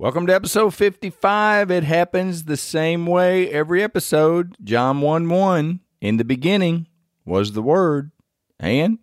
Welcome to episode 55. It happens the same way every episode. John 1 1. In the beginning was the Word. And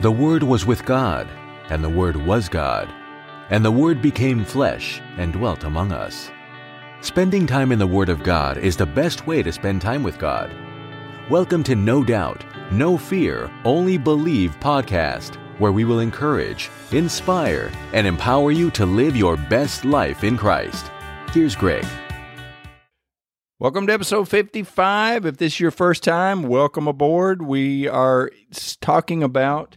The Word was with God, and the Word was God. And the Word became flesh and dwelt among us. Spending time in the Word of God is the best way to spend time with God. Welcome to No Doubt, No Fear, Only Believe podcast, where we will encourage, inspire, and empower you to live your best life in Christ. Here's Greg. welcome to episode 55. If this is your first time, welcome aboard. We are talking about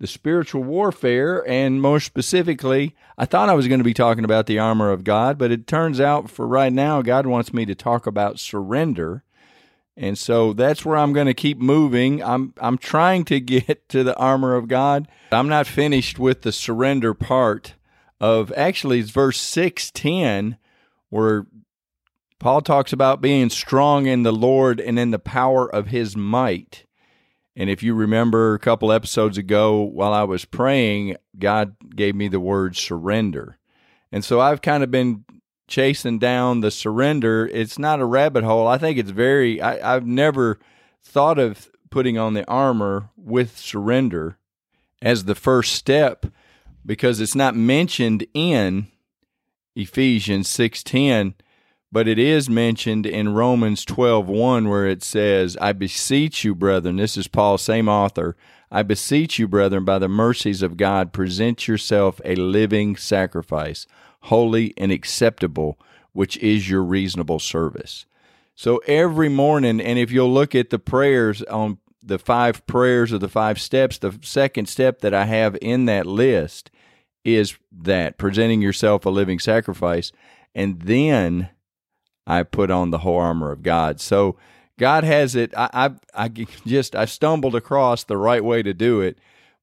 the spiritual warfare, and more specifically, I thought I was going to be talking about the armor of God, but it turns out for right now, God wants me to talk about surrender. And so that's where I'm going to keep moving. I'm I'm trying to get to the armor of God. I'm not finished with the surrender part of actually it's verse 610 where Paul talks about being strong in the Lord and in the power of his might. And if you remember a couple episodes ago while I was praying, God gave me the word surrender. And so I've kind of been chasing down the surrender. It's not a rabbit hole. I think it's very, I, I've never thought of putting on the armor with surrender as the first step because it's not mentioned in Ephesians 6:10 but it is mentioned in Romans 12:1 where it says I beseech you brethren this is Paul same author I beseech you brethren by the mercies of God present yourself a living sacrifice holy and acceptable which is your reasonable service so every morning and if you'll look at the prayers on the five prayers or the five steps the second step that I have in that list is that presenting yourself a living sacrifice and then I put on the whole armor of God. So God has it. I, I, I just I stumbled across the right way to do it,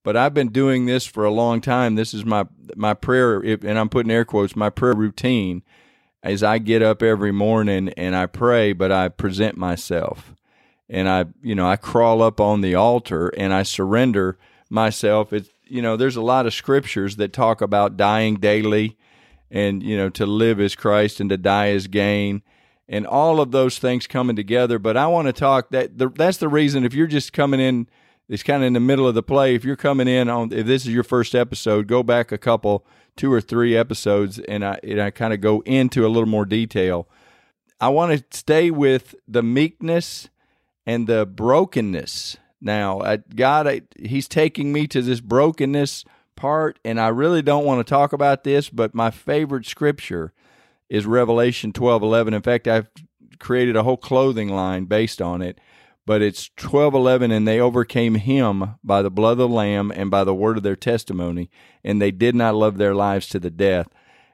but I've been doing this for a long time. This is my my prayer, and I'm putting air quotes. My prayer routine as I get up every morning and I pray, but I present myself, and I you know I crawl up on the altar and I surrender myself. It's you know there's a lot of scriptures that talk about dying daily, and you know to live as Christ and to die as gain and all of those things coming together. But I want to talk that the, that's the reason if you're just coming in, it's kind of in the middle of the play. If you're coming in on if this is your first episode, go back a couple, two or three episodes, and I and I kind of go into a little more detail. I want to stay with the meekness and the brokenness. Now, I, God, I, He's taking me to this brokenness part, and I really don't want to talk about this, but my favorite scripture is Revelation 12:11. In fact, I've created a whole clothing line based on it, but it's 12:11 and they overcame him by the blood of the lamb and by the word of their testimony, and they did not love their lives to the death.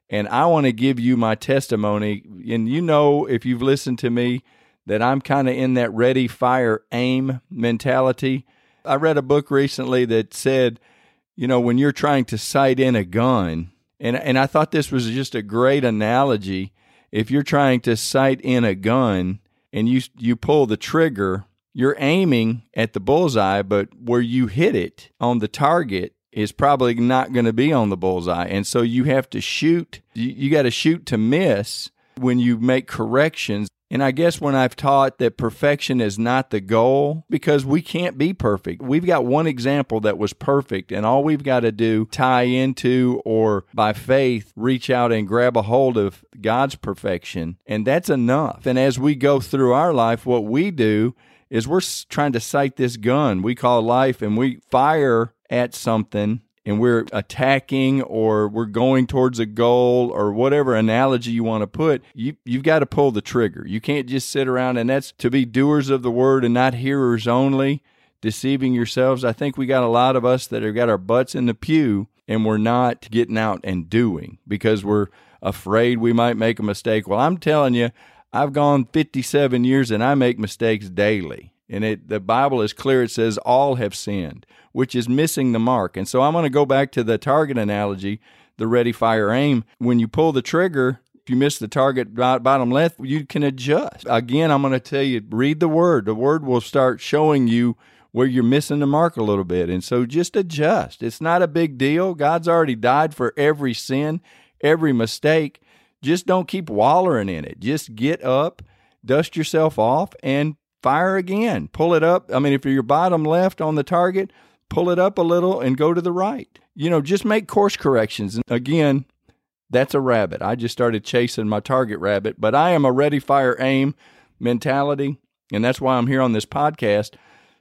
And I want to give you my testimony, and you know if you've listened to me that I'm kind of in that ready fire aim mentality. I read a book recently that said, you know, when you're trying to sight in a gun, and and I thought this was just a great analogy. If you're trying to sight in a gun and you you pull the trigger, you're aiming at the bullseye, but where you hit it on the target is probably not going to be on the bullseye, and so you have to shoot. You, you got to shoot to miss when you make corrections. And I guess when I've taught that perfection is not the goal, because we can't be perfect. We've got one example that was perfect, and all we've got to do tie into or by faith reach out and grab a hold of God's perfection, and that's enough. And as we go through our life, what we do is we're trying to sight this gun we call life, and we fire at something and we're attacking or we're going towards a goal or whatever analogy you want to put, you you've got to pull the trigger. You can't just sit around and that's to be doers of the word and not hearers only, deceiving yourselves. I think we got a lot of us that have got our butts in the pew and we're not getting out and doing because we're afraid we might make a mistake. Well, I'm telling you, I've gone 57 years and I make mistakes daily. And it the Bible is clear. It says all have sinned, which is missing the mark. And so I'm going to go back to the target analogy, the ready, fire, aim. When you pull the trigger, if you miss the target bottom left, you can adjust. Again, I'm going to tell you, read the word. The word will start showing you where you're missing the mark a little bit. And so just adjust. It's not a big deal. God's already died for every sin. every mistake, just don't keep wallowing in it. Just get up, dust yourself off, and fire again. Pull it up. I mean, if you're bottom left on the target, pull it up a little and go to the right. You know, just make course corrections. And again, that's a rabbit. I just started chasing my target rabbit, but I am a ready, fire, aim mentality. And that's why I'm here on this podcast.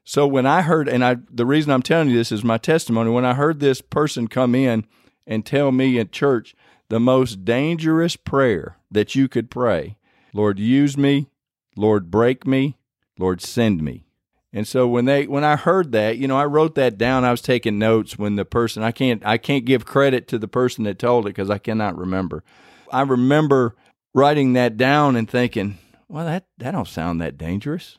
So when I heard, and I, the reason I'm telling you this is my testimony. When I heard this person come in and tell me at church the most dangerous prayer that you could pray, Lord, use me, Lord, break me, Lord, send me. And so when they when I heard that, you know, I wrote that down. I was taking notes when the person I can't I can't give credit to the person that told it because I cannot remember. I remember writing that down and thinking, well, that that don't sound that dangerous.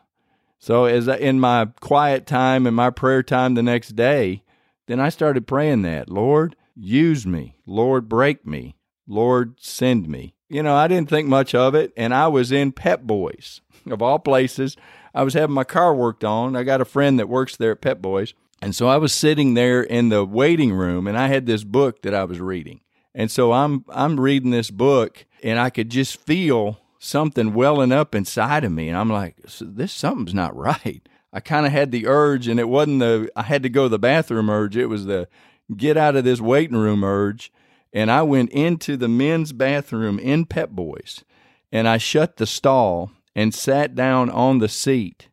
So as I, in my quiet time and my prayer time the next day, then I started praying that, Lord, use me, Lord, break me, Lord, send me. You know, I didn't think much of it, and I was in Pep Boys of all places. I was having my car worked on. I got a friend that works there at Pep Boys. And so I was sitting there in the waiting room and I had this book that I was reading. And so I'm I'm reading this book and I could just feel something welling up inside of me and I'm like this something's not right. I kind of had the urge and it wasn't the I had to go to the bathroom urge, it was the get out of this waiting room urge. And I went into the men's bathroom in Pep Boys and I shut the stall and sat down on the seat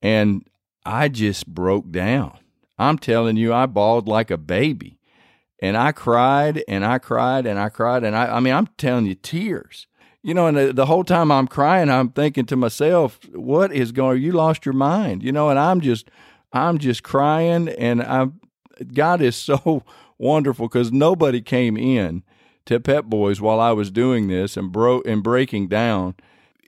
and I just broke down. I'm telling you, I bawled like a baby. And I cried and I cried and I cried. And I, I mean, I'm telling you, tears. You know, and the, whole time I'm crying, I'm thinking to myself, what is going, you lost your mind, you know, and I'm just, I'm just crying. And I'm, God is so wonderful because nobody came in to Pep Boys while I was doing this and broke and breaking down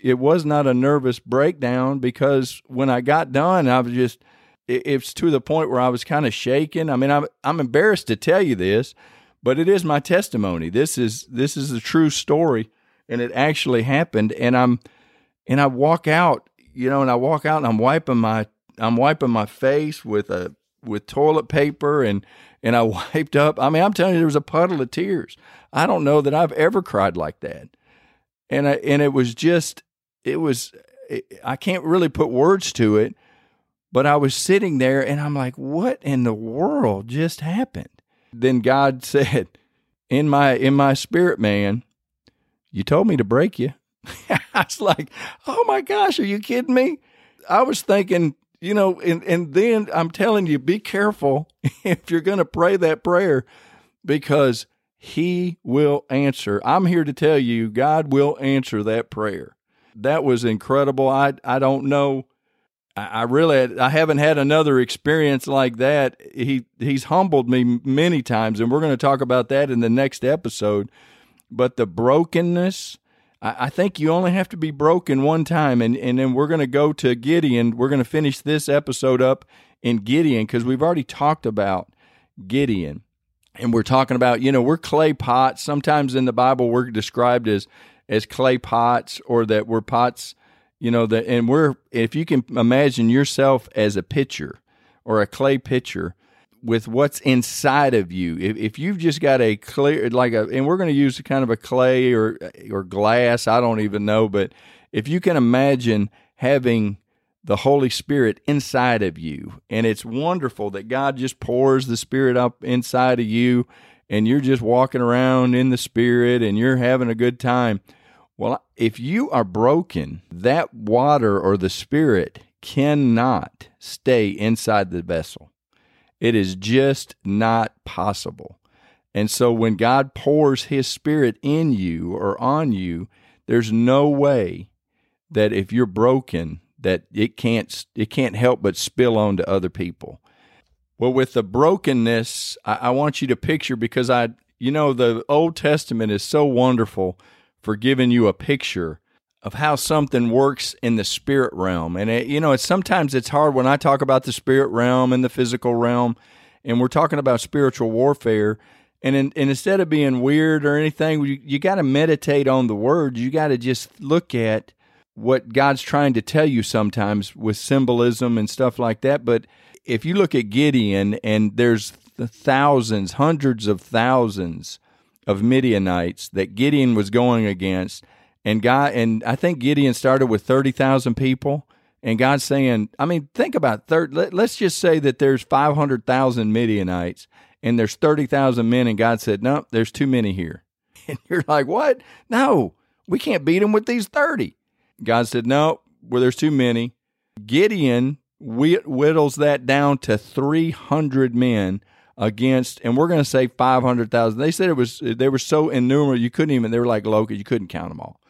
it was not a nervous breakdown because when I got done, I was just it's to the point where I was kind of shaking. I mean, I'm I'm embarrassed to tell you this, but it is my testimony. This is this is a true story, and it actually happened. And I'm and I walk out, you know, and I walk out and I'm wiping my I'm wiping my face with a with toilet paper and and I wiped up. I mean, I'm telling you, there was a puddle of tears. I don't know that I've ever cried like that, and I, and it was just it was I can't really put words to it, but I was sitting there and I'm like, what in the world just happened? Then God said, in my in my spirit man, you told me to break you. I was like, oh my gosh, are you kidding me? I was thinking, you know, and, and then I'm telling you, be careful if you're going to pray that prayer because he will answer. I'm here to tell you, God will answer that prayer that was incredible. I I don't know. I, really I haven't had another experience like that. He he's humbled me many times, and we're going to talk about that in the next episode. But the brokenness, I, I think you only have to be broken one time, and and then we're going to go to Gideon. We're going to finish this episode up in Gideon because we've already talked about Gideon and we're talking about you know we're clay pots sometimes in the bible we're described as as clay pots or that we're pots, you know, that and we're if you can imagine yourself as a pitcher or a clay pitcher with what's inside of you. If, if you've just got a clear like a and we're going to use kind of a clay or or glass, I don't even know, but if you can imagine having the Holy Spirit inside of you. And it's wonderful that God just pours the Spirit up inside of you and you're just walking around in the spirit and you're having a good time. Well, if you are broken, that water or the spirit cannot stay inside the vessel. It is just not possible. And so when God pours his spirit in you or on you, there's no way that if you're broken that it can't it can't help but spill on to other people. Well, with the brokenness, I, I want you to picture because I, you know, the Old Testament is so wonderful for giving you a picture of how something works in the spirit realm. And it, you know, it's sometimes it's hard when I talk about the spirit realm and the physical realm, and we're talking about spiritual warfare. And, in, and instead of being weird or anything, you, you got to meditate on the words. You got to just look at what God's trying to tell you sometimes with symbolism and stuff like that. But if you look at Gideon and there's thousands, hundreds of thousands of Midianites that Gideon was going against. And God, and I think Gideon started with 30,000 people. And God's saying, I mean, think about third. Let, us just say that there's 500,000 Midianites and there's 30,000 men. And God said, no, there's too many here. And you're like, what? No, we can't beat them with these 30. God said, no, well, there's too many. Gideon whittles that down to 300 men against, and we're going to say 500,000. They said it was, they were so innumerable, you couldn't even, they were like locusts, you couldn't count them all.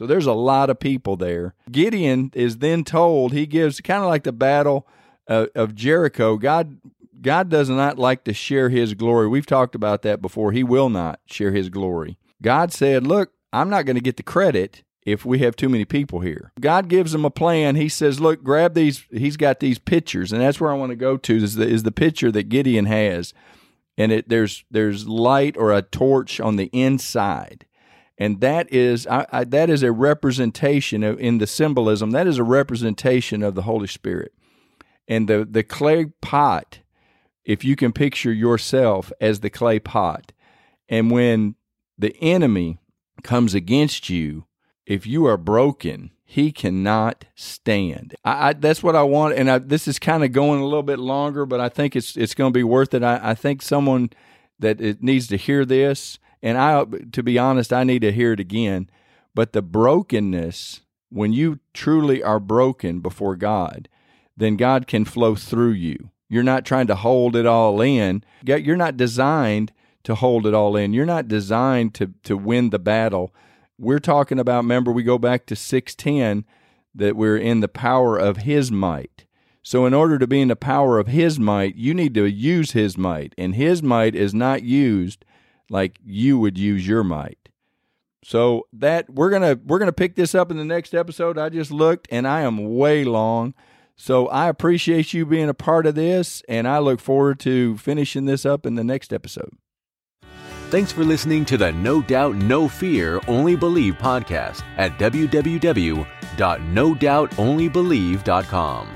So there's a lot of people there. Gideon is then told, he gives kind of like the battle of, of Jericho. God, God does not like to share his glory. We've talked about that before. He will not share his glory. God said, Look, I'm not going to get the credit if we have too many people here. God gives him a plan. He says, "Look, grab these. He's got these pictures, and that's where I want to go to. Is the, is the picture that Gideon has, and it there's there's light or a torch on the inside, and that is I, I, that is a representation of, in the symbolism. That is a representation of the Holy Spirit, and the the clay pot. If you can picture yourself as the clay pot, and when the enemy comes against you if you are broken, he cannot stand. I, I, that's what I want, and I, this is kind of going a little bit longer, but I think it's it's going to be worth it. I, I think someone that it needs to hear this, and I, to be honest, I need to hear it again. But the brokenness, when you truly are broken before God, then God can flow through you. You're not trying to hold it all in. You're not designed to hold it all in. You're not designed to to win the battle we're talking about, remember, we go back to 610, that we're in the power of His might. So, in order to be in the power of His might, you need to use His might. And His might is not used like you would use your might. So that we're gonna we're gonna pick this up in the next episode. I just looked and I am way long. So I appreciate you being a part of this, and I look forward to finishing this up in the next episode. Thanks for listening to the No Doubt, No Fear, Only Believe podcast at www.nodoubtonlybelieve.com.